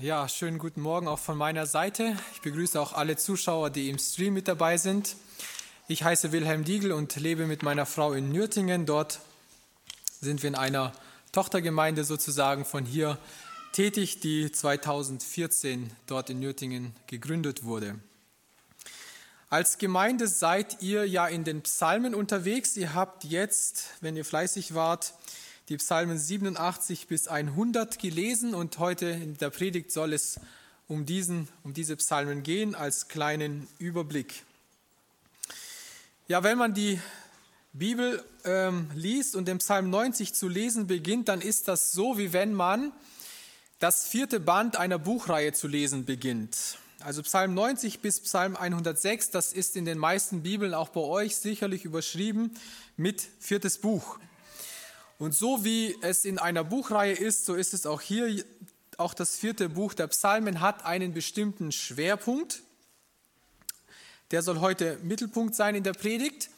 Ja, schönen guten Morgen auch von meiner Seite. Ich begrüße auch alle Zuschauer, die im Stream mit dabei sind. Ich heiße Wilhelm Diegel und lebe mit meiner Frau in Nürtingen. Dort sind wir in einer Tochtergemeinde sozusagen von hier tätig, die 2014 dort in Nürtingen gegründet wurde. Als Gemeinde seid ihr ja in den Psalmen unterwegs. Ihr habt jetzt, wenn ihr fleißig wart, die Psalmen 87 bis 100 gelesen und heute in der Predigt soll es um, diesen, um diese Psalmen gehen als kleinen Überblick. Ja, wenn man die Bibel ähm, liest und den Psalm 90 zu lesen beginnt, dann ist das so, wie wenn man das vierte Band einer Buchreihe zu lesen beginnt. Also Psalm 90 bis Psalm 106, das ist in den meisten Bibeln auch bei euch sicherlich überschrieben mit viertes Buch. Und so wie es in einer Buchreihe ist, so ist es auch hier. Auch das vierte Buch der Psalmen hat einen bestimmten Schwerpunkt. Der soll heute Mittelpunkt sein in der Predigt.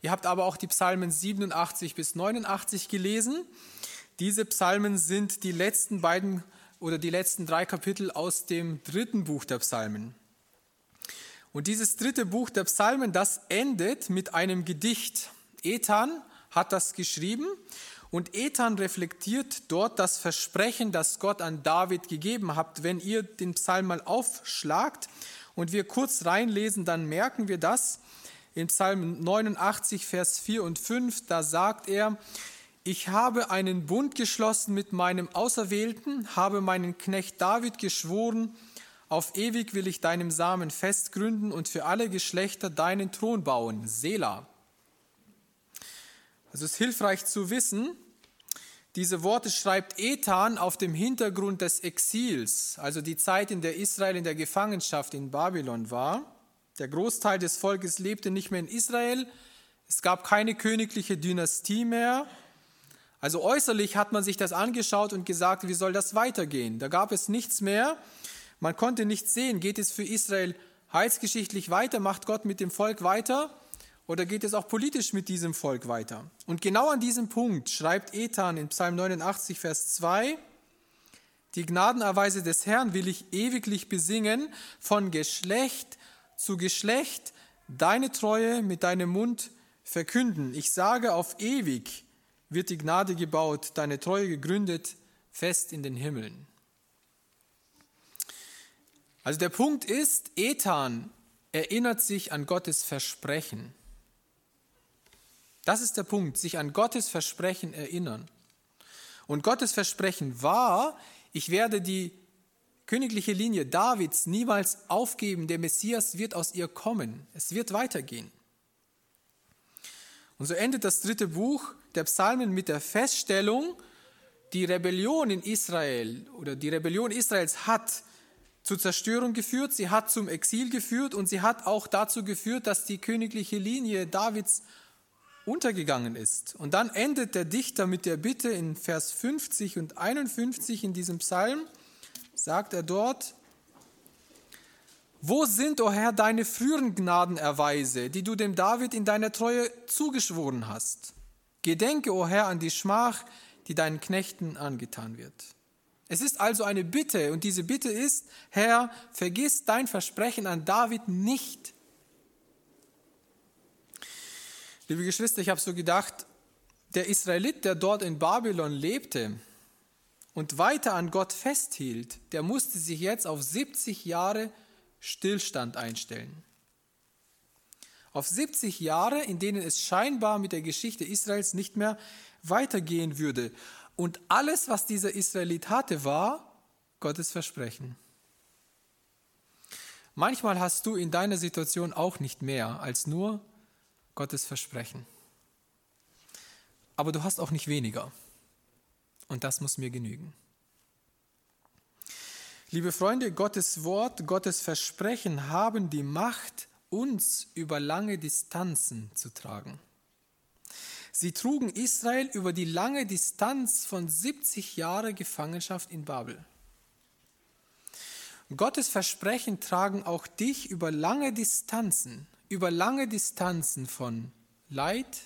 Ihr habt aber auch die Psalmen 87 bis 89 gelesen. Diese Psalmen sind die letzten beiden oder die letzten drei Kapitel aus dem dritten Buch der Psalmen. Und dieses dritte Buch der Psalmen, das endet mit einem Gedicht. Ethan hat das geschrieben und Ethan reflektiert dort das Versprechen, das Gott an David gegeben hat. Wenn ihr den Psalm mal aufschlagt und wir kurz reinlesen, dann merken wir das. In Psalm 89, Vers 4 und 5, da sagt er, ich habe einen Bund geschlossen mit meinem Auserwählten, habe meinen Knecht David geschworen, auf ewig will ich deinem Samen festgründen und für alle Geschlechter deinen Thron bauen. Selah. Also es ist hilfreich zu wissen, diese Worte schreibt Ethan auf dem Hintergrund des Exils, also die Zeit, in der Israel in der Gefangenschaft in Babylon war. Der Großteil des Volkes lebte nicht mehr in Israel. Es gab keine königliche Dynastie mehr. Also äußerlich hat man sich das angeschaut und gesagt, wie soll das weitergehen? Da gab es nichts mehr. Man konnte nicht sehen, geht es für Israel heilsgeschichtlich weiter, macht Gott mit dem Volk weiter? Oder geht es auch politisch mit diesem Volk weiter? Und genau an diesem Punkt schreibt Ethan in Psalm 89, Vers 2, die Gnadenerweise des Herrn will ich ewiglich besingen, von Geschlecht zu Geschlecht deine Treue mit deinem Mund verkünden. Ich sage, auf ewig wird die Gnade gebaut, deine Treue gegründet, fest in den Himmeln. Also der Punkt ist, Ethan erinnert sich an Gottes Versprechen. Das ist der Punkt, sich an Gottes Versprechen erinnern. Und Gottes Versprechen war, ich werde die königliche Linie Davids niemals aufgeben, der Messias wird aus ihr kommen, es wird weitergehen. Und so endet das dritte Buch der Psalmen mit der Feststellung, die Rebellion in Israel oder die Rebellion Israels hat zur Zerstörung geführt, sie hat zum Exil geführt und sie hat auch dazu geführt, dass die königliche Linie Davids untergegangen ist. Und dann endet der Dichter mit der Bitte in Vers 50 und 51 in diesem Psalm, sagt er dort, wo sind, o oh Herr, deine früheren Gnadenerweise, die du dem David in deiner Treue zugeschworen hast? Gedenke, o oh Herr, an die Schmach, die deinen Knechten angetan wird. Es ist also eine Bitte und diese Bitte ist, Herr, vergiss dein Versprechen an David nicht. Liebe Geschwister, ich habe so gedacht, der Israelit, der dort in Babylon lebte und weiter an Gott festhielt, der musste sich jetzt auf 70 Jahre Stillstand einstellen. Auf 70 Jahre, in denen es scheinbar mit der Geschichte Israels nicht mehr weitergehen würde. Und alles, was dieser Israelit hatte, war Gottes Versprechen. Manchmal hast du in deiner Situation auch nicht mehr als nur Gottes Versprechen. Aber du hast auch nicht weniger. Und das muss mir genügen. Liebe Freunde, Gottes Wort, Gottes Versprechen haben die Macht, uns über lange Distanzen zu tragen. Sie trugen Israel über die lange Distanz von 70 Jahren Gefangenschaft in Babel. Gottes Versprechen tragen auch dich über lange Distanzen über lange Distanzen von Leid,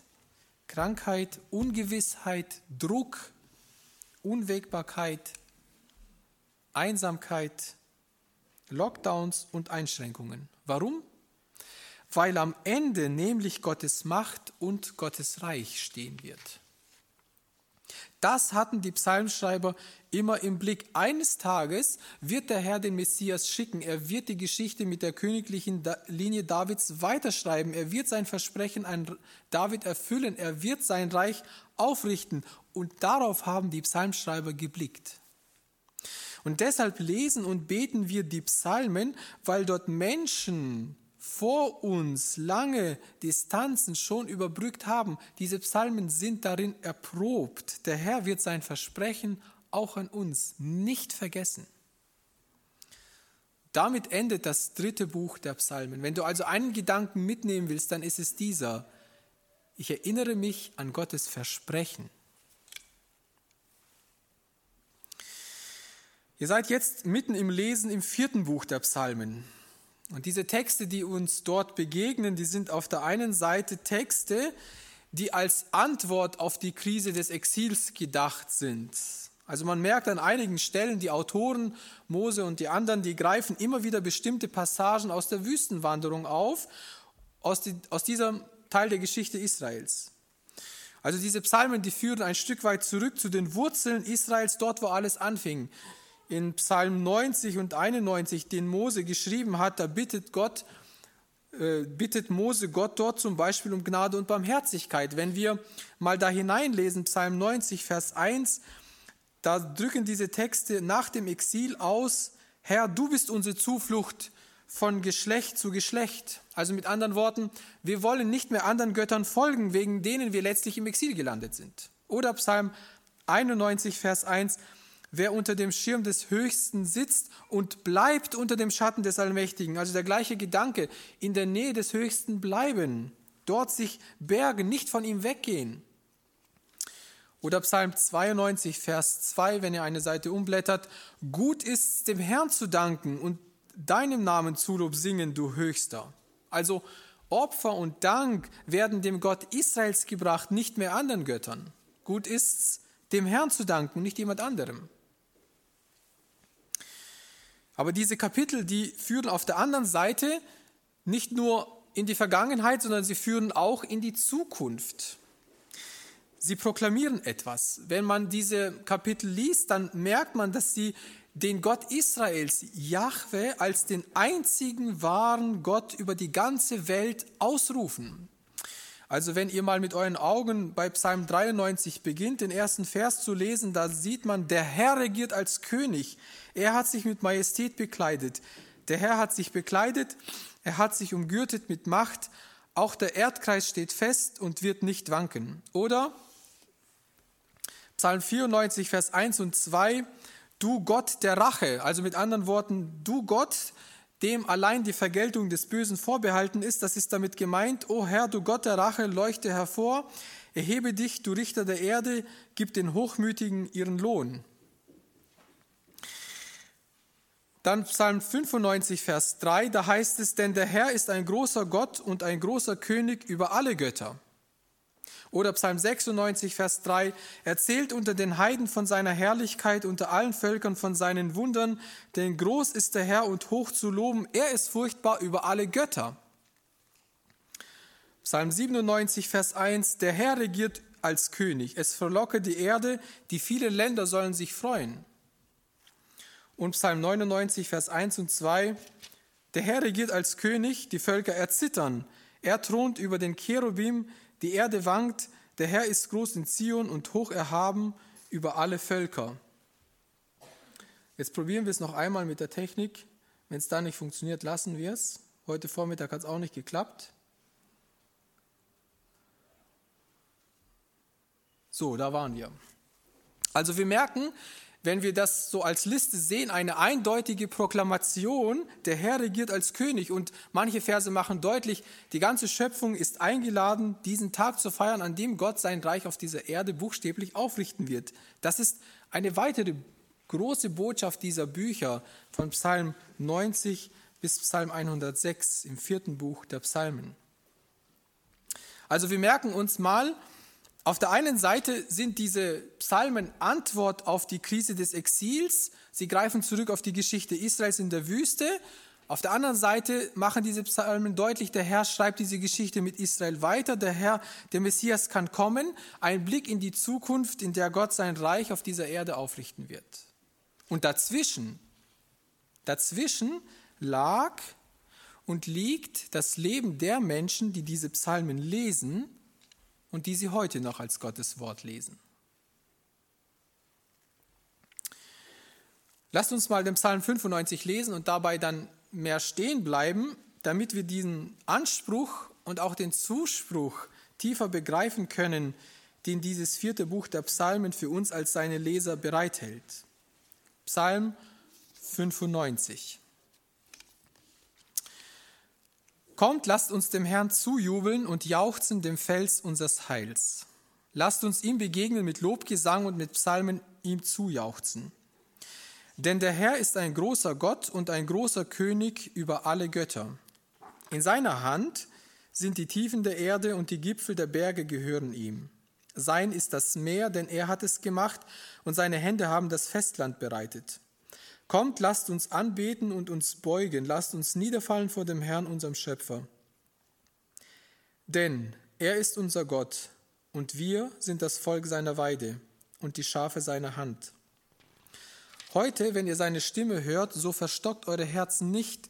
Krankheit, Ungewissheit, Druck, Unwägbarkeit Einsamkeit, Lockdowns und Einschränkungen. Warum? Weil am Ende nämlich Gottes Macht und Gottes Reich stehen wird. Das hatten die Psalmschreiber immer im Blick. Eines Tages wird der Herr den Messias schicken. Er wird die Geschichte mit der königlichen Linie Davids weiterschreiben. Er wird sein Versprechen an David erfüllen. Er wird sein Reich aufrichten. Und darauf haben die Psalmschreiber geblickt. Und deshalb lesen und beten wir die Psalmen, weil dort Menschen vor uns lange Distanzen schon überbrückt haben. Diese Psalmen sind darin erprobt. Der Herr wird sein Versprechen auch an uns nicht vergessen. Damit endet das dritte Buch der Psalmen. Wenn du also einen Gedanken mitnehmen willst, dann ist es dieser. Ich erinnere mich an Gottes Versprechen. Ihr seid jetzt mitten im Lesen im vierten Buch der Psalmen. Und diese Texte, die uns dort begegnen, die sind auf der einen Seite Texte, die als Antwort auf die Krise des Exils gedacht sind. Also man merkt an einigen Stellen, die Autoren, Mose und die anderen, die greifen immer wieder bestimmte Passagen aus der Wüstenwanderung auf, aus, die, aus diesem Teil der Geschichte Israels. Also diese Psalmen, die führen ein Stück weit zurück zu den Wurzeln Israels, dort wo alles anfing in Psalm 90 und 91, den Mose geschrieben hat, da bittet Gott, äh, bittet Mose Gott dort zum Beispiel um Gnade und Barmherzigkeit. Wenn wir mal da hineinlesen, Psalm 90, Vers 1, da drücken diese Texte nach dem Exil aus, Herr, du bist unsere Zuflucht von Geschlecht zu Geschlecht. Also mit anderen Worten, wir wollen nicht mehr anderen Göttern folgen, wegen denen wir letztlich im Exil gelandet sind. Oder Psalm 91, Vers 1, wer unter dem Schirm des Höchsten sitzt und bleibt unter dem Schatten des Allmächtigen. Also der gleiche Gedanke, in der Nähe des Höchsten bleiben, dort sich bergen, nicht von ihm weggehen. Oder Psalm 92, Vers 2, wenn ihr eine Seite umblättert, gut ist es, dem Herrn zu danken und deinem Namen Zulob singen, du Höchster. Also Opfer und Dank werden dem Gott Israels gebracht, nicht mehr anderen Göttern. Gut ist es, dem Herrn zu danken, nicht jemand anderem. Aber diese Kapitel, die führen auf der anderen Seite nicht nur in die Vergangenheit, sondern sie führen auch in die Zukunft. Sie proklamieren etwas. Wenn man diese Kapitel liest, dann merkt man, dass sie den Gott Israels, Jahwe, als den einzigen wahren Gott über die ganze Welt ausrufen. Also wenn ihr mal mit euren Augen bei Psalm 93 beginnt, den ersten Vers zu lesen, da sieht man, der Herr regiert als König. Er hat sich mit Majestät bekleidet. Der Herr hat sich bekleidet, er hat sich umgürtet mit Macht. Auch der Erdkreis steht fest und wird nicht wanken. Oder Psalm 94, Vers 1 und 2, du Gott der Rache, also mit anderen Worten, du Gott, dem allein die Vergeltung des Bösen vorbehalten ist, das ist damit gemeint, O Herr, du Gott der Rache, leuchte hervor, erhebe dich, du Richter der Erde, gib den Hochmütigen ihren Lohn. Dann Psalm 95, Vers 3, da heißt es, denn der Herr ist ein großer Gott und ein großer König über alle Götter. Oder Psalm 96, Vers 3, erzählt unter den Heiden von seiner Herrlichkeit, unter allen Völkern von seinen Wundern, denn groß ist der Herr und hoch zu loben, er ist furchtbar über alle Götter. Psalm 97, Vers 1, der Herr regiert als König, es verlocke die Erde, die vielen Länder sollen sich freuen. Und Psalm 99, Vers 1 und 2, der Herr regiert als König, die Völker erzittern, er thront über den Cherubim, die Erde wankt, der Herr ist groß in Zion und hoch erhaben über alle Völker. Jetzt probieren wir es noch einmal mit der Technik. Wenn es da nicht funktioniert, lassen wir es. Heute Vormittag hat es auch nicht geklappt. So, da waren wir. Also wir merken, wenn wir das so als Liste sehen, eine eindeutige Proklamation, der Herr regiert als König. Und manche Verse machen deutlich, die ganze Schöpfung ist eingeladen, diesen Tag zu feiern, an dem Gott sein Reich auf dieser Erde buchstäblich aufrichten wird. Das ist eine weitere große Botschaft dieser Bücher von Psalm 90 bis Psalm 106 im vierten Buch der Psalmen. Also wir merken uns mal, Auf der einen Seite sind diese Psalmen Antwort auf die Krise des Exils. Sie greifen zurück auf die Geschichte Israels in der Wüste. Auf der anderen Seite machen diese Psalmen deutlich, der Herr schreibt diese Geschichte mit Israel weiter. Der Herr, der Messias kann kommen. Ein Blick in die Zukunft, in der Gott sein Reich auf dieser Erde aufrichten wird. Und dazwischen, dazwischen lag und liegt das Leben der Menschen, die diese Psalmen lesen und die sie heute noch als Gottes Wort lesen. Lasst uns mal den Psalm 95 lesen und dabei dann mehr stehen bleiben, damit wir diesen Anspruch und auch den Zuspruch tiefer begreifen können, den dieses vierte Buch der Psalmen für uns als seine Leser bereithält. Psalm 95. Kommt, lasst uns dem Herrn zujubeln und jauchzen dem Fels unseres Heils. Lasst uns ihm begegnen mit Lobgesang und mit Psalmen ihm zujauchzen. Denn der Herr ist ein großer Gott und ein großer König über alle Götter. In seiner Hand sind die Tiefen der Erde und die Gipfel der Berge gehören ihm. Sein ist das Meer, denn er hat es gemacht, und seine Hände haben das Festland bereitet. Kommt, lasst uns anbeten und uns beugen, lasst uns niederfallen vor dem Herrn, unserem Schöpfer. Denn er ist unser Gott und wir sind das Volk seiner Weide und die Schafe seiner Hand. Heute, wenn ihr seine Stimme hört, so verstockt eure Herzen nicht,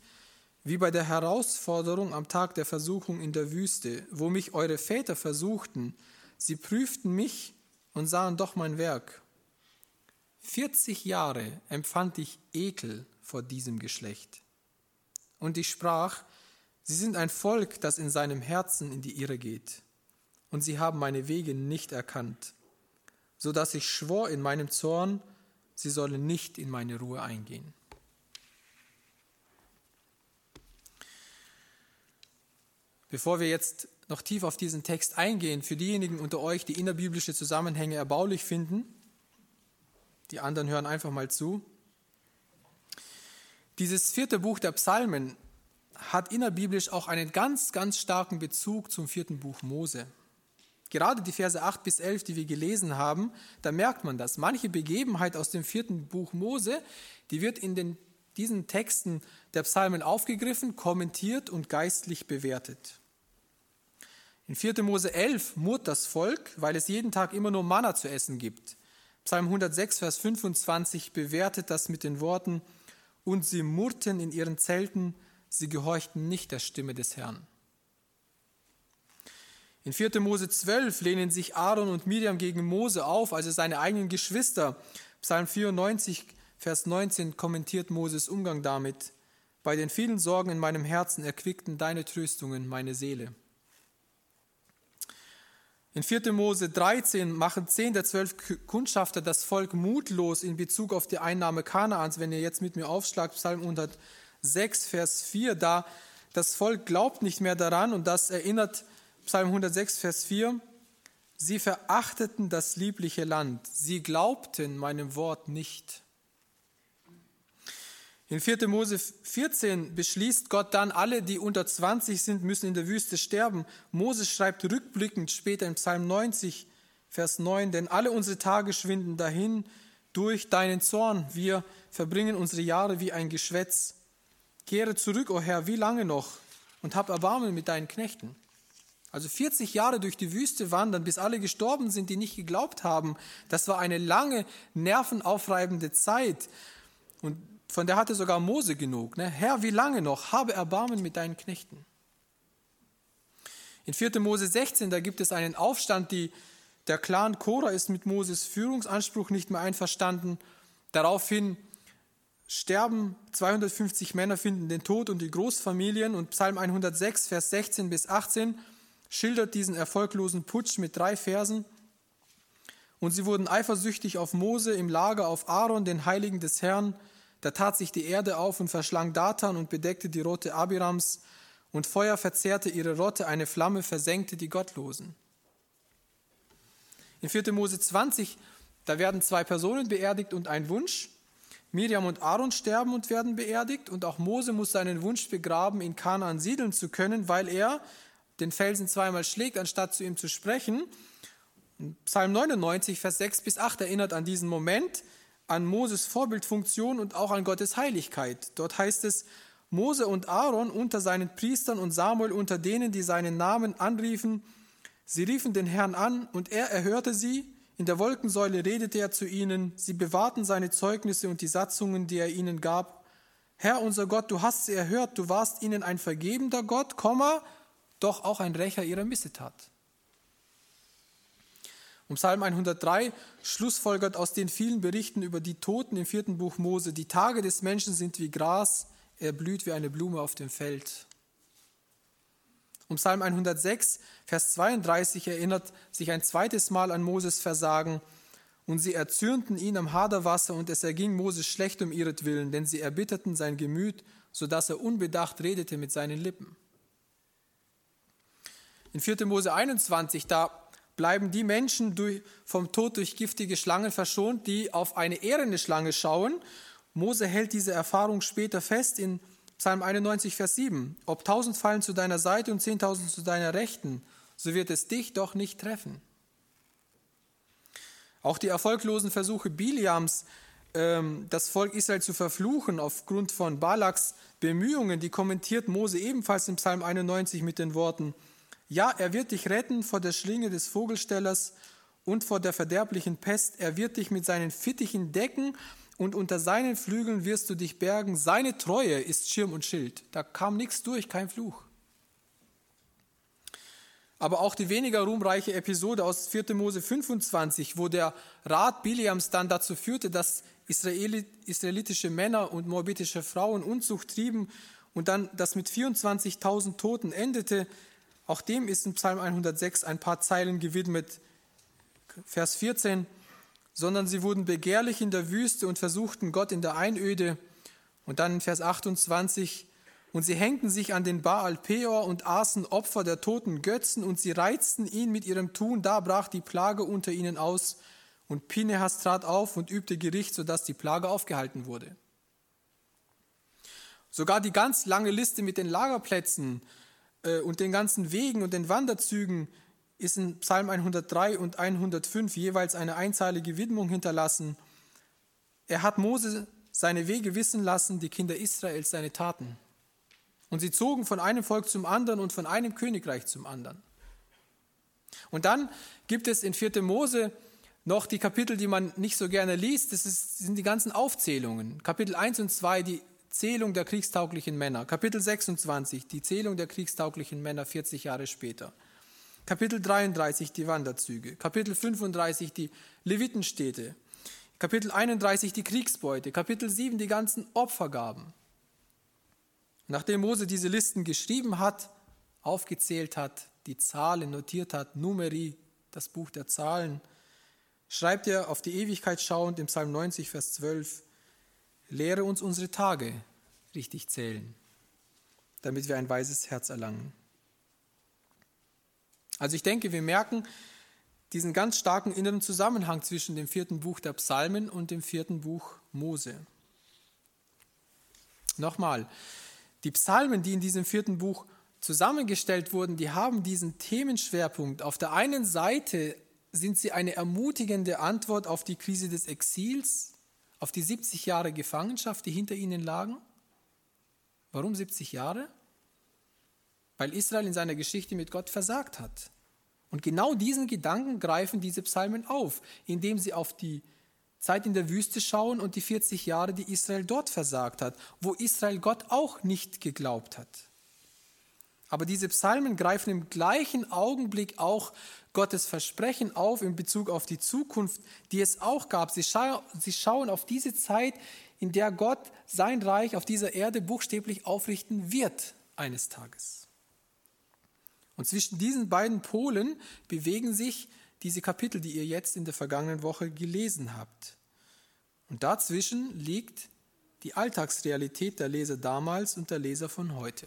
wie bei der Herausforderung am Tag der Versuchung in der Wüste, wo mich eure Väter versuchten. Sie prüften mich und sahen doch mein Werk. 40 Jahre empfand ich Ekel vor diesem Geschlecht. Und ich sprach, sie sind ein Volk, das in seinem Herzen in die Irre geht. Und sie haben meine Wege nicht erkannt, so dass ich schwor in meinem Zorn, sie sollen nicht in meine Ruhe eingehen. Bevor wir jetzt noch tief auf diesen Text eingehen, für diejenigen unter euch, die innerbiblische Zusammenhänge erbaulich finden, die anderen hören einfach mal zu. Dieses vierte Buch der Psalmen hat innerbiblisch auch einen ganz, ganz starken Bezug zum vierten Buch Mose. Gerade die Verse 8 bis 11, die wir gelesen haben, da merkt man das. Manche Begebenheit aus dem vierten Buch Mose, die wird in den, diesen Texten der Psalmen aufgegriffen, kommentiert und geistlich bewertet. In 4. Mose 11 murrt das Volk, weil es jeden Tag immer nur Manna zu essen gibt. Psalm 106, Vers 25 bewertet das mit den Worten, und sie murrten in ihren Zelten, sie gehorchten nicht der Stimme des Herrn. In 4. Mose 12 lehnen sich Aaron und Miriam gegen Mose auf, also seine eigenen Geschwister. Psalm 94, Vers 19 kommentiert Moses Umgang damit. Bei den vielen Sorgen in meinem Herzen erquickten deine Tröstungen meine Seele. In 4. Mose 13 machen zehn der zwölf Kundschafter das Volk mutlos in Bezug auf die Einnahme Kanaans. Wenn ihr jetzt mit mir aufschlagt, Psalm 106, Vers 4, da das Volk glaubt nicht mehr daran und das erinnert Psalm 106, Vers 4, sie verachteten das liebliche Land, sie glaubten meinem Wort nicht. In 4. Mose 14 beschließt Gott dann, alle, die unter 20 sind, müssen in der Wüste sterben. Moses schreibt rückblickend später in Psalm 90, Vers 9, denn alle unsere Tage schwinden dahin durch deinen Zorn. Wir verbringen unsere Jahre wie ein Geschwätz. Kehre zurück, o oh Herr, wie lange noch? Und hab Erbarmen mit deinen Knechten. Also 40 Jahre durch die Wüste wandern, bis alle gestorben sind, die nicht geglaubt haben. Das war eine lange, nervenaufreibende Zeit. Und von der hatte sogar Mose genug. Ne? Herr, wie lange noch? Habe Erbarmen mit deinen Knechten. In 4. Mose 16, da gibt es einen Aufstand, die, der Clan Korah ist mit Moses Führungsanspruch nicht mehr einverstanden. Daraufhin sterben 250 Männer, finden den Tod und die Großfamilien. Und Psalm 106, Vers 16 bis 18 schildert diesen erfolglosen Putsch mit drei Versen. Und sie wurden eifersüchtig auf Mose im Lager auf Aaron, den Heiligen des Herrn, da tat sich die Erde auf und verschlang Datan und bedeckte die Rotte Abirams, und Feuer verzehrte ihre Rotte, eine Flamme versenkte die Gottlosen. In 4. Mose 20, da werden zwei Personen beerdigt und ein Wunsch. Miriam und Aaron sterben und werden beerdigt, und auch Mose muss seinen Wunsch begraben, in Kanaan siedeln zu können, weil er den Felsen zweimal schlägt, anstatt zu ihm zu sprechen. Psalm 99, Vers 6 bis 8 erinnert an diesen Moment, an Moses Vorbildfunktion und auch an Gottes Heiligkeit. Dort heißt es, Mose und Aaron unter seinen Priestern und Samuel unter denen, die seinen Namen anriefen, sie riefen den Herrn an und er erhörte sie, in der Wolkensäule redete er zu ihnen, sie bewahrten seine Zeugnisse und die Satzungen, die er ihnen gab. Herr unser Gott, du hast sie erhört, du warst ihnen ein vergebender Gott, doch auch ein Rächer ihrer Missetat. Und Psalm 103 schlussfolgert aus den vielen Berichten über die Toten im vierten Buch Mose, die Tage des Menschen sind wie Gras, er blüht wie eine Blume auf dem Feld. Und Psalm 106, Vers 32 erinnert sich ein zweites Mal an Moses Versagen. Und sie erzürnten ihn am Haderwasser, und es erging Moses schlecht um ihretwillen, denn sie erbitterten sein Gemüt, so dass er unbedacht redete mit seinen Lippen. In 4. Mose 21, da bleiben die Menschen durch, vom Tod durch giftige Schlangen verschont, die auf eine ehrende Schlange schauen. Mose hält diese Erfahrung später fest in Psalm 91, Vers 7. Ob tausend fallen zu deiner Seite und zehntausend zu deiner Rechten, so wird es dich doch nicht treffen. Auch die erfolglosen Versuche Biliams, ähm, das Volk Israel zu verfluchen aufgrund von Balaks Bemühungen, die kommentiert Mose ebenfalls im Psalm 91 mit den Worten, ja, er wird dich retten vor der Schlinge des Vogelstellers und vor der verderblichen Pest. Er wird dich mit seinen Fittichen decken und unter seinen Flügeln wirst du dich bergen. Seine Treue ist Schirm und Schild. Da kam nichts durch, kein Fluch. Aber auch die weniger ruhmreiche Episode aus 4. Mose 25, wo der Rat Biliams dann dazu führte, dass israelitische Männer und morbitische Frauen Unzucht trieben und dann das mit 24.000 Toten endete, auch dem ist in Psalm 106 ein paar Zeilen gewidmet. Vers 14, sondern sie wurden begehrlich in der Wüste und versuchten Gott in der Einöde. Und dann in Vers 28, und sie hängten sich an den Baal Peor und aßen Opfer der toten Götzen und sie reizten ihn mit ihrem Tun. Da brach die Plage unter ihnen aus und Pinehas trat auf und übte Gericht, sodass die Plage aufgehalten wurde. Sogar die ganz lange Liste mit den Lagerplätzen und den ganzen Wegen und den Wanderzügen ist in Psalm 103 und 105 jeweils eine einzahlige Widmung hinterlassen. Er hat Mose seine Wege wissen lassen, die Kinder Israels seine Taten. Und sie zogen von einem Volk zum anderen und von einem Königreich zum anderen. Und dann gibt es in 4. Mose noch die Kapitel, die man nicht so gerne liest. Das ist, sind die ganzen Aufzählungen. Kapitel 1 und 2, die Zählung der kriegstauglichen Männer. Kapitel 26, die Zählung der kriegstauglichen Männer 40 Jahre später. Kapitel 33, die Wanderzüge. Kapitel 35, die Levitenstädte. Kapitel 31, die Kriegsbeute. Kapitel 7, die ganzen Opfergaben. Nachdem Mose diese Listen geschrieben hat, aufgezählt hat, die Zahlen notiert hat, Numeri, das Buch der Zahlen, schreibt er auf die Ewigkeit schauend im Psalm 90, Vers 12, Lehre uns unsere Tage richtig zählen, damit wir ein weises Herz erlangen. Also ich denke, wir merken diesen ganz starken inneren Zusammenhang zwischen dem vierten Buch der Psalmen und dem vierten Buch Mose. Nochmal, die Psalmen, die in diesem vierten Buch zusammengestellt wurden, die haben diesen Themenschwerpunkt. Auf der einen Seite sind sie eine ermutigende Antwort auf die Krise des Exils, auf die 70 Jahre Gefangenschaft, die hinter ihnen lagen. Warum 70 Jahre? Weil Israel in seiner Geschichte mit Gott versagt hat. Und genau diesen Gedanken greifen diese Psalmen auf, indem sie auf die Zeit in der Wüste schauen und die 40 Jahre, die Israel dort versagt hat, wo Israel Gott auch nicht geglaubt hat. Aber diese Psalmen greifen im gleichen Augenblick auch Gottes Versprechen auf in Bezug auf die Zukunft, die es auch gab. Sie, scha sie schauen auf diese Zeit, in der Gott sein Reich auf dieser Erde buchstäblich aufrichten wird eines Tages. Und zwischen diesen beiden Polen bewegen sich diese Kapitel, die ihr jetzt in der vergangenen Woche gelesen habt. Und dazwischen liegt die Alltagsrealität der Leser damals und der Leser von heute.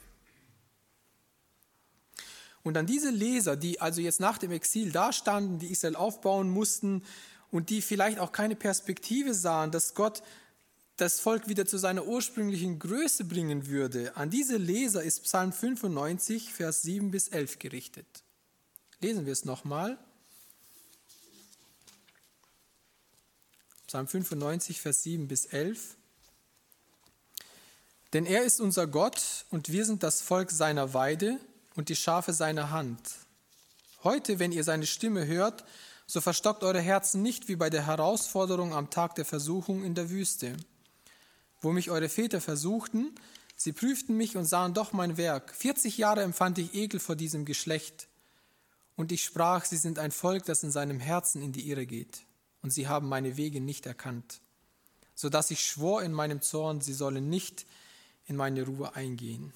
Und an diese Leser, die also jetzt nach dem Exil dastanden, die Israel aufbauen mussten und die vielleicht auch keine Perspektive sahen, dass Gott das Volk wieder zu seiner ursprünglichen Größe bringen würde, an diese Leser ist Psalm 95, Vers 7 bis 11 gerichtet. Lesen wir es nochmal. Psalm 95, Vers 7 bis 11. Denn er ist unser Gott und wir sind das Volk seiner Weide und die Schafe seiner Hand. Heute, wenn ihr seine Stimme hört, so verstockt eure Herzen nicht wie bei der Herausforderung am Tag der Versuchung in der Wüste, wo mich eure Väter versuchten, sie prüften mich und sahen doch mein Werk. 40 Jahre empfand ich Ekel vor diesem Geschlecht. Und ich sprach, sie sind ein Volk, das in seinem Herzen in die Irre geht, und sie haben meine Wege nicht erkannt, so dass ich schwor in meinem Zorn, sie sollen nicht in meine Ruhe eingehen.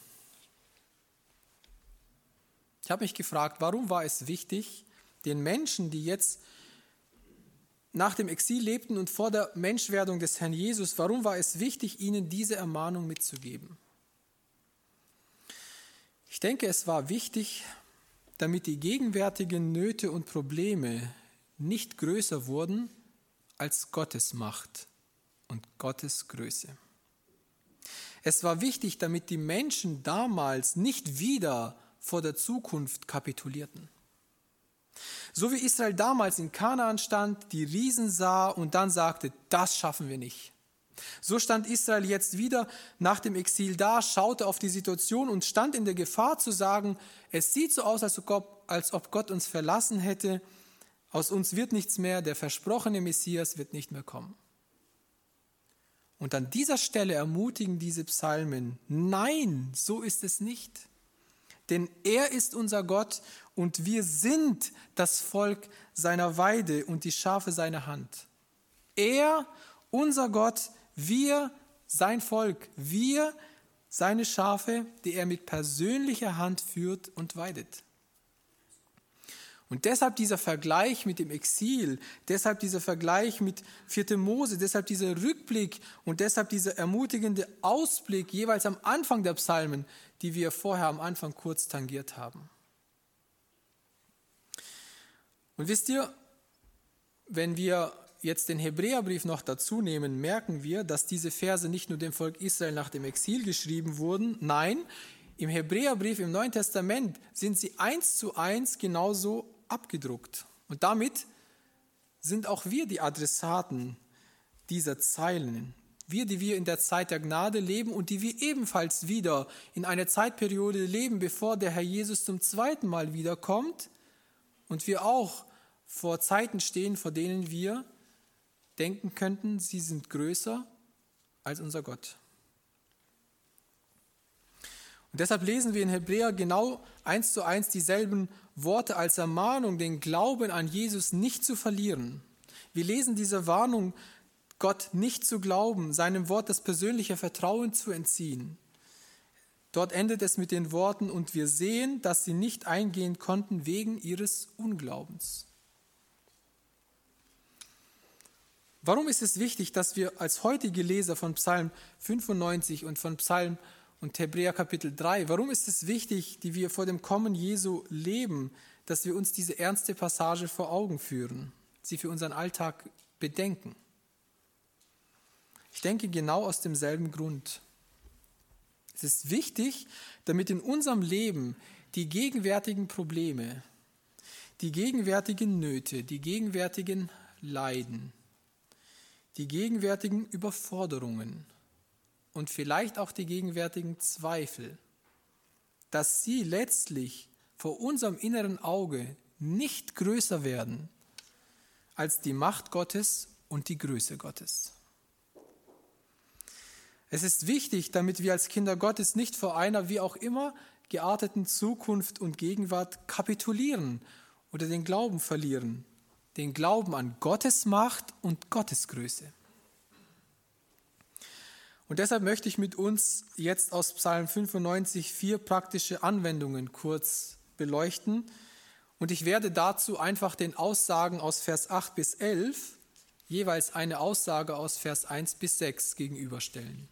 Ich habe mich gefragt, warum war es wichtig, den Menschen, die jetzt nach dem Exil lebten und vor der Menschwerdung des Herrn Jesus, warum war es wichtig, ihnen diese Ermahnung mitzugeben? Ich denke, es war wichtig, damit die gegenwärtigen Nöte und Probleme nicht größer wurden als Gottes Macht und Gottes Größe. Es war wichtig, damit die Menschen damals nicht wieder vor der Zukunft kapitulierten. So wie Israel damals in Kanaan stand, die Riesen sah und dann sagte, das schaffen wir nicht. So stand Israel jetzt wieder nach dem Exil da, schaute auf die Situation und stand in der Gefahr zu sagen, es sieht so aus, als ob, Gott uns verlassen hätte, aus uns wird nichts mehr, der versprochene Messias wird nicht mehr kommen. Und an dieser Stelle ermutigen diese Psalmen, nein, so ist es nicht denn er ist unser Gott und wir sind das Volk seiner Weide und die Schafe seiner Hand. Er, unser Gott, wir, sein Volk, wir, seine Schafe, die er mit persönlicher Hand führt und weidet. Und deshalb dieser Vergleich mit dem Exil, deshalb dieser Vergleich mit 4. Mose, deshalb dieser Rückblick und deshalb dieser ermutigende Ausblick jeweils am Anfang der Psalmen, die wir vorher am Anfang kurz tangiert haben. Und wisst ihr, wenn wir jetzt den Hebräerbrief noch dazu nehmen, merken wir, dass diese Verse nicht nur dem Volk Israel nach dem Exil geschrieben wurden, nein, im Hebräerbrief im Neuen Testament sind sie eins zu eins genauso abgedruckt. Und damit sind auch wir die Adressaten dieser Zeilen. Wir, die wir in der Zeit der Gnade leben und die wir ebenfalls wieder in einer Zeitperiode leben, bevor der Herr Jesus zum zweiten Mal wiederkommt und wir auch vor Zeiten stehen, vor denen wir denken könnten, sie sind größer als unser Gott. Und deshalb lesen wir in Hebräer genau eins zu eins dieselben Worte als Ermahnung, den Glauben an Jesus nicht zu verlieren. Wir lesen diese Warnung, Gott nicht zu glauben, seinem Wort das persönliche Vertrauen zu entziehen. Dort endet es mit den Worten, und wir sehen, dass sie nicht eingehen konnten wegen ihres Unglaubens. Warum ist es wichtig, dass wir als heutige Leser von Psalm 95 und von Psalm und Hebräer Kapitel 3. Warum ist es wichtig, die wir vor dem Kommen Jesu leben, dass wir uns diese ernste Passage vor Augen führen, sie für unseren Alltag bedenken? Ich denke genau aus demselben Grund. Es ist wichtig, damit in unserem Leben die gegenwärtigen Probleme, die gegenwärtigen Nöte, die gegenwärtigen Leiden, die gegenwärtigen Überforderungen, und vielleicht auch die gegenwärtigen Zweifel, dass sie letztlich vor unserem inneren Auge nicht größer werden als die Macht Gottes und die Größe Gottes. Es ist wichtig, damit wir als Kinder Gottes nicht vor einer wie auch immer gearteten Zukunft und Gegenwart kapitulieren oder den Glauben verlieren, den Glauben an Gottes Macht und Gottes Größe. Und deshalb möchte ich mit uns jetzt aus Psalm 95 vier praktische Anwendungen kurz beleuchten. Und ich werde dazu einfach den Aussagen aus Vers 8 bis 11 jeweils eine Aussage aus Vers 1 bis 6 gegenüberstellen.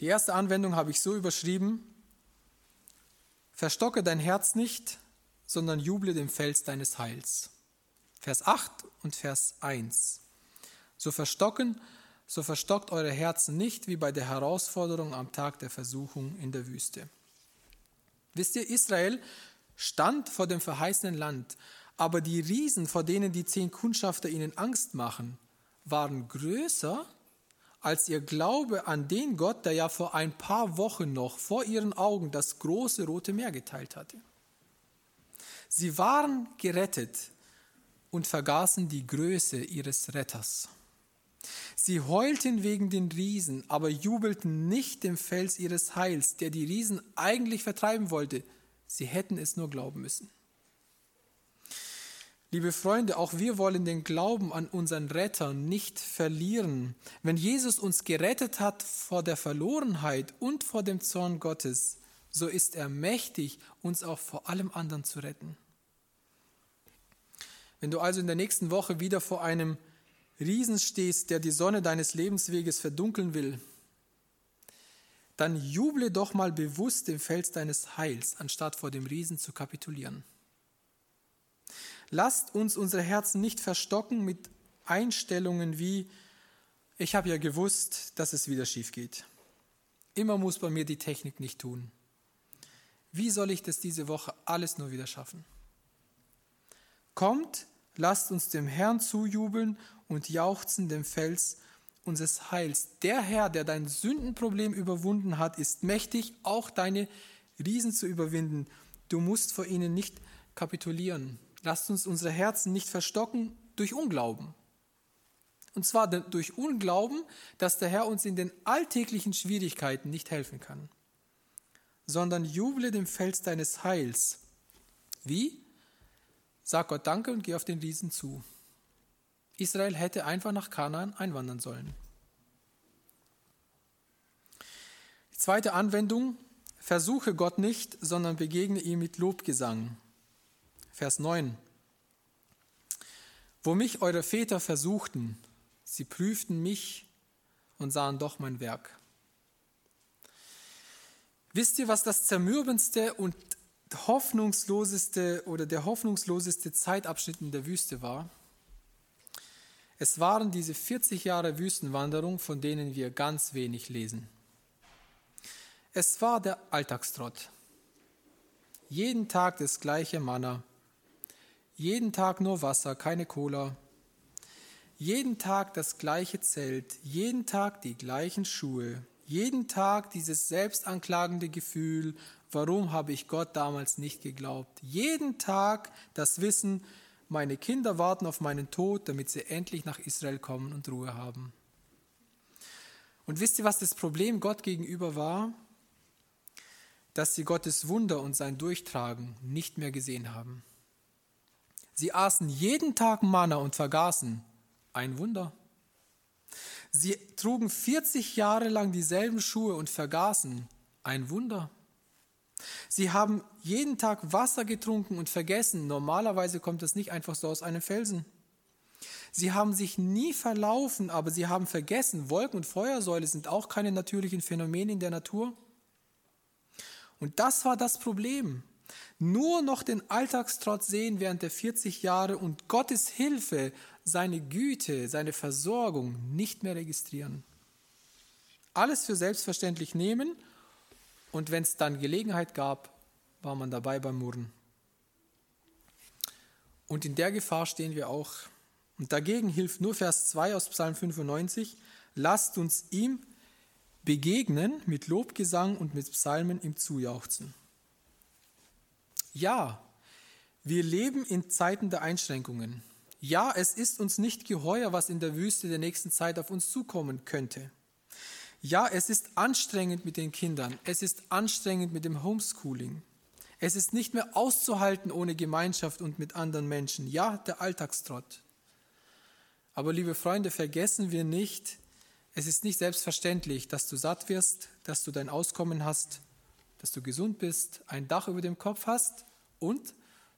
Die erste Anwendung habe ich so überschrieben, Verstocke dein Herz nicht, sondern juble dem Fels deines Heils. Vers 8 und Vers 1. So verstocken so verstockt eure Herzen nicht wie bei der Herausforderung am Tag der Versuchung in der Wüste. Wisst ihr, Israel stand vor dem verheißenen Land, Aber die Riesen, vor denen die zehn Kundschafter ihnen Angst machen, waren größer als ihr Glaube an den Gott, der ja vor ein paar Wochen noch vor ihren Augen das große rote Meer geteilt hatte. Sie waren gerettet und vergaßen die Größe ihres Retters. Sie heulten wegen den Riesen, aber jubelten nicht dem Fels ihres Heils, der die Riesen eigentlich vertreiben wollte. Sie hätten es nur glauben müssen. Liebe Freunde, auch wir wollen den Glauben an unseren Retter nicht verlieren. Wenn Jesus uns gerettet hat vor der Verlorenheit und vor dem Zorn Gottes, so ist er mächtig, uns auch vor allem anderen zu retten. Wenn du also in der nächsten Woche wieder vor einem Riesen stehst, der die Sonne deines Lebensweges verdunkeln will, dann juble doch mal bewusst dem Fels deines Heils, anstatt vor dem Riesen zu kapitulieren. Lasst uns unsere Herzen nicht verstocken mit Einstellungen wie, ich habe ja gewusst, dass es wieder schief geht. Immer muss bei mir die Technik nicht tun. Wie soll ich das diese Woche alles nur wieder schaffen? Kommt, lasst uns dem Herrn zujubeln und jauchzen dem Fels unseres Heils. Der Herr, der dein Sündenproblem überwunden hat, ist mächtig, auch deine Riesen zu überwinden. Du musst vor ihnen nicht kapitulieren. Lasst uns unsere Herzen nicht verstocken durch Unglauben. Und zwar durch Unglauben, dass der Herr uns in den alltäglichen Schwierigkeiten nicht helfen kann, sondern juble dem Fels deines Heils. Wie? Sag Gott Danke und geh auf den Riesen zu. Israel hätte einfach nach Kanaan einwandern sollen. Die zweite Anwendung, versuche Gott nicht, sondern begegne ihm mit Lobgesang. Vers 9. Wo mich eure Väter versuchten, sie prüften mich und sahen doch mein Werk. Wisst ihr, was das zermürbendste und hoffnungsloseste oder der hoffnungsloseste Zeitabschnitt in der Wüste war? Es waren diese 40 Jahre Wüstenwanderung, von denen wir ganz wenig lesen. Es war der Alltagstrott. Jeden Tag das gleiche Manna, jeden Tag nur Wasser, keine Cola. Jeden Tag das gleiche Zelt, jeden Tag die gleichen Schuhe, jeden Tag dieses selbstanklagende Gefühl, warum habe ich Gott damals nicht geglaubt? Jeden Tag das Wissen, meine Kinder warten auf meinen Tod, damit sie endlich nach Israel kommen und Ruhe haben. Und wisst ihr, was das Problem Gott gegenüber war? Dass sie Gottes Wunder und sein Durchtragen nicht mehr gesehen haben. Sie aßen jeden Tag Manna und vergaßen. Ein Wunder. Sie trugen 40 Jahre lang dieselben Schuhe und vergaßen. Ein Wunder. Sie haben jeden Tag Wasser getrunken und vergessen. Normalerweise kommt das nicht einfach so aus einem Felsen. Sie haben sich nie verlaufen, aber sie haben vergessen, Wolken und Feuersäule sind auch keine natürlichen Phänomene in der Natur. Und das war das Problem nur noch den Alltagstrotz sehen während der 40 Jahre und Gottes Hilfe, seine Güte, seine Versorgung nicht mehr registrieren. Alles für selbstverständlich nehmen und wenn es dann Gelegenheit gab, war man dabei beim Murren. Und in der Gefahr stehen wir auch. Und dagegen hilft nur Vers 2 aus Psalm 95, lasst uns ihm begegnen mit Lobgesang und mit Psalmen ihm zujauchzen. Ja, wir leben in Zeiten der Einschränkungen. Ja, es ist uns nicht geheuer, was in der Wüste der nächsten Zeit auf uns zukommen könnte. Ja, es ist anstrengend mit den Kindern. Es ist anstrengend mit dem Homeschooling. Es ist nicht mehr auszuhalten ohne Gemeinschaft und mit anderen Menschen. Ja, der Alltagstrott. Aber liebe Freunde, vergessen wir nicht, es ist nicht selbstverständlich, dass du satt wirst, dass du dein Auskommen hast, dass du gesund bist, ein Dach über dem Kopf hast und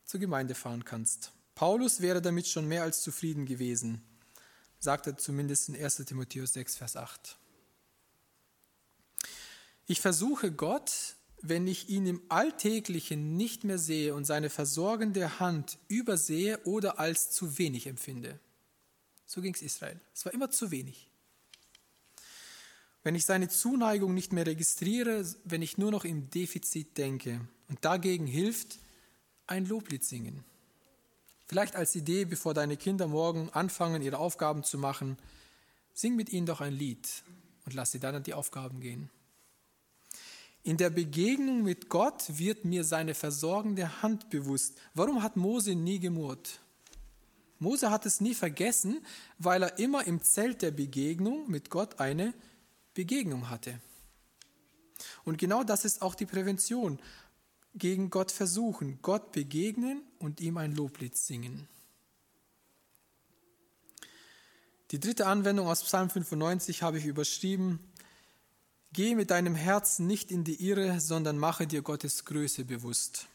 zur Gemeinde fahren kannst. Paulus wäre damit schon mehr als zufrieden gewesen, sagt er zumindest in 1 Timotheus 6, Vers 8. Ich versuche Gott, wenn ich ihn im Alltäglichen nicht mehr sehe und seine versorgende Hand übersehe oder als zu wenig empfinde. So ging es Israel. Es war immer zu wenig wenn ich seine Zuneigung nicht mehr registriere, wenn ich nur noch im Defizit denke. Und dagegen hilft ein Loblied singen. Vielleicht als Idee, bevor deine Kinder morgen anfangen, ihre Aufgaben zu machen, sing mit ihnen doch ein Lied und lass sie dann an die Aufgaben gehen. In der Begegnung mit Gott wird mir seine versorgende Hand bewusst. Warum hat Mose nie gemurrt? Mose hat es nie vergessen, weil er immer im Zelt der Begegnung mit Gott eine Begegnung hatte. Und genau das ist auch die Prävention. Gegen Gott versuchen, Gott begegnen und ihm ein Loblied singen. Die dritte Anwendung aus Psalm 95 habe ich überschrieben. Geh mit deinem Herzen nicht in die Irre, sondern mache dir Gottes Größe bewusst.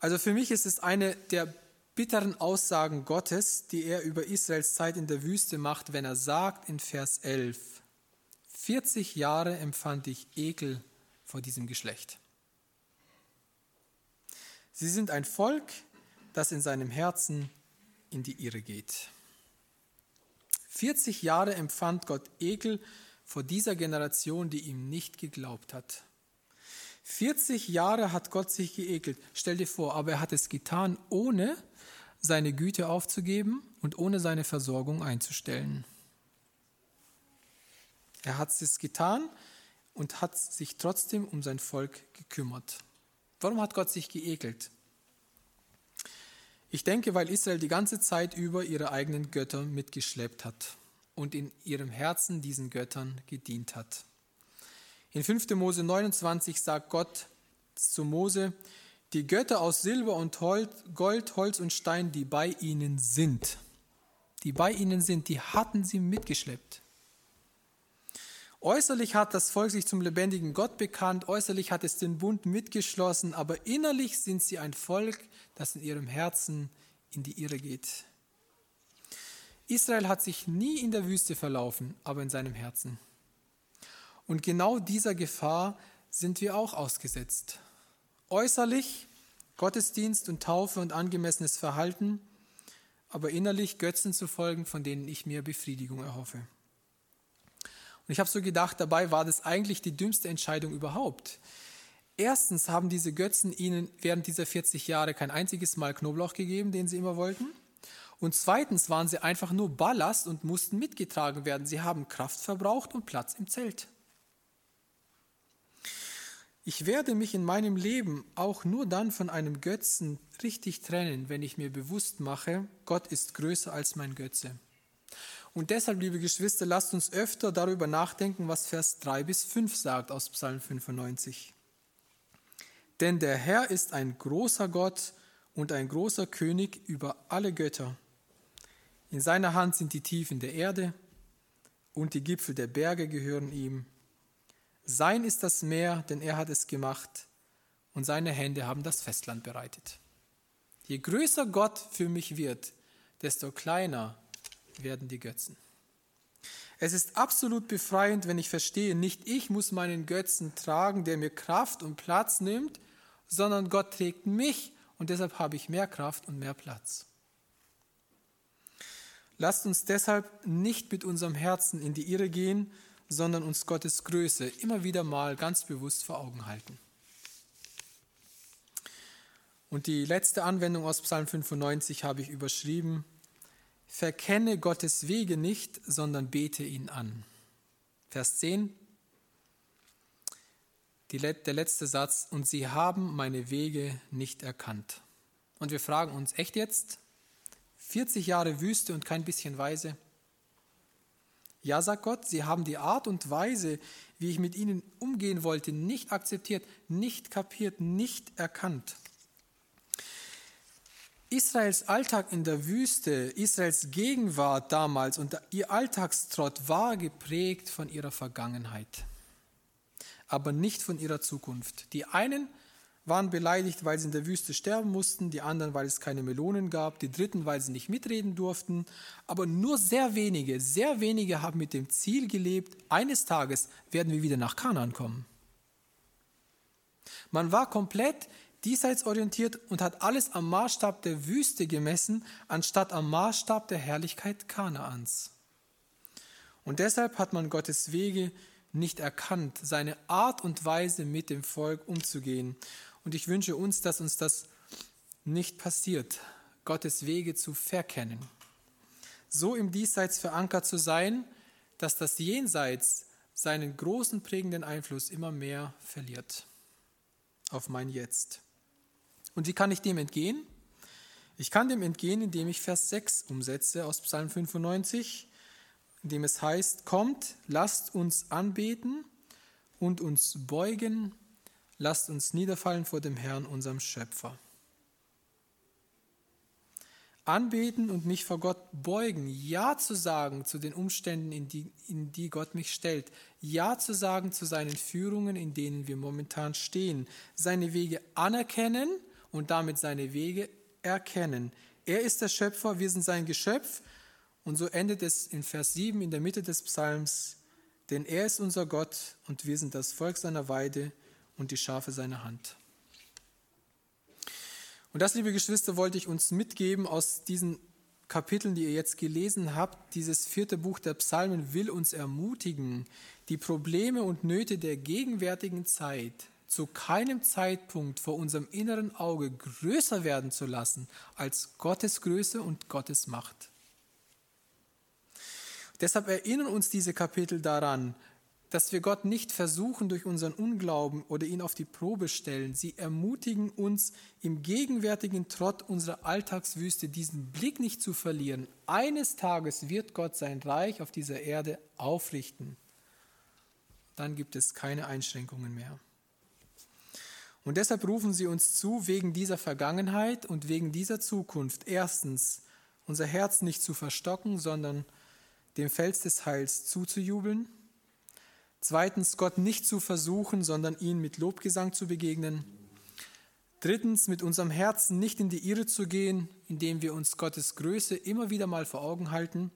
Also für mich ist es eine der bitteren Aussagen Gottes, die er über Israels Zeit in der Wüste macht, wenn er sagt in Vers 11, 40 Jahre empfand ich Ekel vor diesem Geschlecht. Sie sind ein Volk, das in seinem Herzen in die Irre geht. 40 Jahre empfand Gott Ekel vor dieser Generation, die ihm nicht geglaubt hat. 40 Jahre hat Gott sich geekelt. Stell dir vor, aber er hat es getan, ohne seine Güte aufzugeben und ohne seine Versorgung einzustellen. Er hat es getan und hat sich trotzdem um sein Volk gekümmert. Warum hat Gott sich geekelt? Ich denke, weil Israel die ganze Zeit über ihre eigenen Götter mitgeschleppt hat und in ihrem Herzen diesen Göttern gedient hat. In 5. Mose 29 sagt Gott zu Mose, die Götter aus Silber und Gold, Holz und Stein, die bei ihnen sind, die bei ihnen sind, die hatten sie mitgeschleppt. Äußerlich hat das Volk sich zum lebendigen Gott bekannt, äußerlich hat es den Bund mitgeschlossen, aber innerlich sind sie ein Volk, das in ihrem Herzen in die Irre geht. Israel hat sich nie in der Wüste verlaufen, aber in seinem Herzen. Und genau dieser Gefahr sind wir auch ausgesetzt. Äußerlich Gottesdienst und Taufe und angemessenes Verhalten, aber innerlich Götzen zu folgen, von denen ich mir Befriedigung erhoffe. Und ich habe so gedacht, dabei war das eigentlich die dümmste Entscheidung überhaupt. Erstens haben diese Götzen ihnen während dieser 40 Jahre kein einziges Mal Knoblauch gegeben, den sie immer wollten. Und zweitens waren sie einfach nur Ballast und mussten mitgetragen werden. Sie haben Kraft verbraucht und Platz im Zelt. Ich werde mich in meinem Leben auch nur dann von einem Götzen richtig trennen, wenn ich mir bewusst mache, Gott ist größer als mein Götze. Und deshalb, liebe Geschwister, lasst uns öfter darüber nachdenken, was Vers 3 bis 5 sagt aus Psalm 95. Denn der Herr ist ein großer Gott und ein großer König über alle Götter. In seiner Hand sind die Tiefen der Erde und die Gipfel der Berge gehören ihm. Sein ist das Meer, denn er hat es gemacht und seine Hände haben das Festland bereitet. Je größer Gott für mich wird, desto kleiner werden die Götzen. Es ist absolut befreiend, wenn ich verstehe, nicht ich muss meinen Götzen tragen, der mir Kraft und Platz nimmt, sondern Gott trägt mich und deshalb habe ich mehr Kraft und mehr Platz. Lasst uns deshalb nicht mit unserem Herzen in die Irre gehen, sondern uns Gottes Größe immer wieder mal ganz bewusst vor Augen halten. Und die letzte Anwendung aus Psalm 95 habe ich überschrieben, Verkenne Gottes Wege nicht, sondern bete ihn an. Vers 10, die, der letzte Satz, und sie haben meine Wege nicht erkannt. Und wir fragen uns, echt jetzt? 40 Jahre Wüste und kein bisschen Weise? Ja, sagt Gott, sie haben die Art und Weise, wie ich mit ihnen umgehen wollte, nicht akzeptiert, nicht kapiert, nicht erkannt. Israels Alltag in der Wüste, Israels Gegenwart damals und ihr Alltagstrott war geprägt von ihrer Vergangenheit, aber nicht von ihrer Zukunft. Die einen waren beleidigt, weil sie in der Wüste sterben mussten, die anderen, weil es keine Melonen gab, die dritten, weil sie nicht mitreden durften, aber nur sehr wenige, sehr wenige haben mit dem Ziel gelebt, eines Tages werden wir wieder nach Kanaan kommen. Man war komplett diesseits orientiert und hat alles am Maßstab der Wüste gemessen, anstatt am Maßstab der Herrlichkeit Kanaans. Und deshalb hat man Gottes Wege nicht erkannt, seine Art und Weise mit dem Volk umzugehen. Und ich wünsche uns, dass uns das nicht passiert, Gottes Wege zu verkennen. So im Diesseits verankert zu sein, dass das Jenseits seinen großen prägenden Einfluss immer mehr verliert auf mein Jetzt. Und wie kann ich dem entgehen? Ich kann dem entgehen, indem ich Vers 6 umsetze aus Psalm 95, in dem es heißt, kommt, lasst uns anbeten und uns beugen, lasst uns niederfallen vor dem Herrn, unserem Schöpfer. Anbeten und mich vor Gott beugen, Ja zu sagen zu den Umständen, in die, in die Gott mich stellt, Ja zu sagen zu seinen Führungen, in denen wir momentan stehen, seine Wege anerkennen und damit seine Wege erkennen. Er ist der Schöpfer, wir sind sein Geschöpf. Und so endet es in Vers 7 in der Mitte des Psalms, denn er ist unser Gott und wir sind das Volk seiner Weide und die Schafe seiner Hand. Und das, liebe Geschwister, wollte ich uns mitgeben aus diesen Kapiteln, die ihr jetzt gelesen habt. Dieses vierte Buch der Psalmen will uns ermutigen, die Probleme und Nöte der gegenwärtigen Zeit zu keinem Zeitpunkt vor unserem inneren Auge größer werden zu lassen als Gottes Größe und Gottes Macht. Deshalb erinnern uns diese Kapitel daran, dass wir Gott nicht versuchen durch unseren Unglauben oder ihn auf die Probe stellen. Sie ermutigen uns im gegenwärtigen Trott unserer Alltagswüste diesen Blick nicht zu verlieren. Eines Tages wird Gott sein Reich auf dieser Erde aufrichten. Dann gibt es keine Einschränkungen mehr. Und deshalb rufen sie uns zu, wegen dieser Vergangenheit und wegen dieser Zukunft, erstens unser Herz nicht zu verstocken, sondern dem Fels des Heils zuzujubeln Zweitens, Gott nicht zu versuchen, sondern ihn mit Lobgesang zu begegnen. Drittens, mit unserem Herzen nicht in die Irre zu gehen, indem wir uns Gottes Größe immer wieder mal vor Augen halten.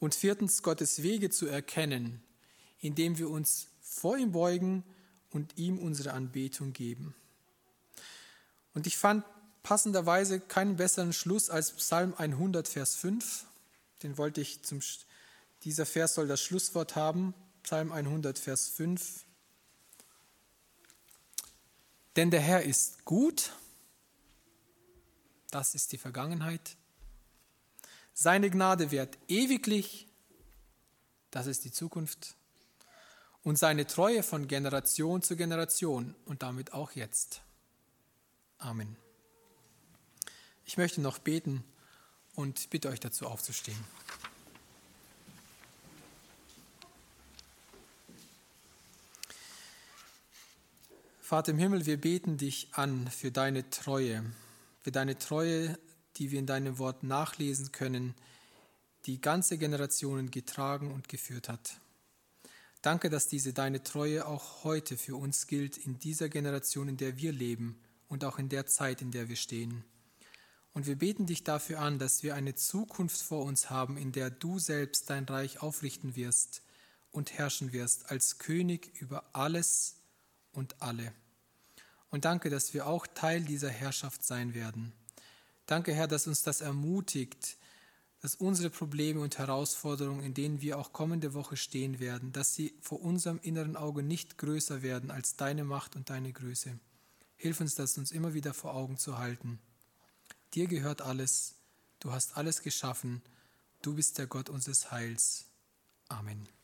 Und viertens, Gottes Wege zu erkennen, indem wir uns vor ihm beugen und ihm unsere Anbetung geben. Und ich fand passenderweise keinen besseren Schluss als Psalm 100, Vers 5. Den wollte ich zum, dieser Vers soll das Schlusswort haben. Psalm 100, Vers 5. Denn der Herr ist gut, das ist die Vergangenheit. Seine Gnade währt ewiglich, das ist die Zukunft. Und seine Treue von Generation zu Generation und damit auch jetzt. Amen. Ich möchte noch beten und bitte euch dazu aufzustehen. Vater im Himmel, wir beten dich an für deine Treue, für deine Treue, die wir in deinem Wort nachlesen können, die ganze Generationen getragen und geführt hat. Danke, dass diese deine Treue auch heute für uns gilt, in dieser Generation, in der wir leben und auch in der Zeit, in der wir stehen. Und wir beten dich dafür an, dass wir eine Zukunft vor uns haben, in der du selbst dein Reich aufrichten wirst und herrschen wirst als König über alles, und alle. Und danke, dass wir auch Teil dieser Herrschaft sein werden. Danke, Herr, dass uns das ermutigt, dass unsere Probleme und Herausforderungen, in denen wir auch kommende Woche stehen werden, dass sie vor unserem inneren Auge nicht größer werden als deine Macht und deine Größe. Hilf uns, das uns immer wieder vor Augen zu halten. Dir gehört alles, du hast alles geschaffen, du bist der Gott unseres Heils. Amen.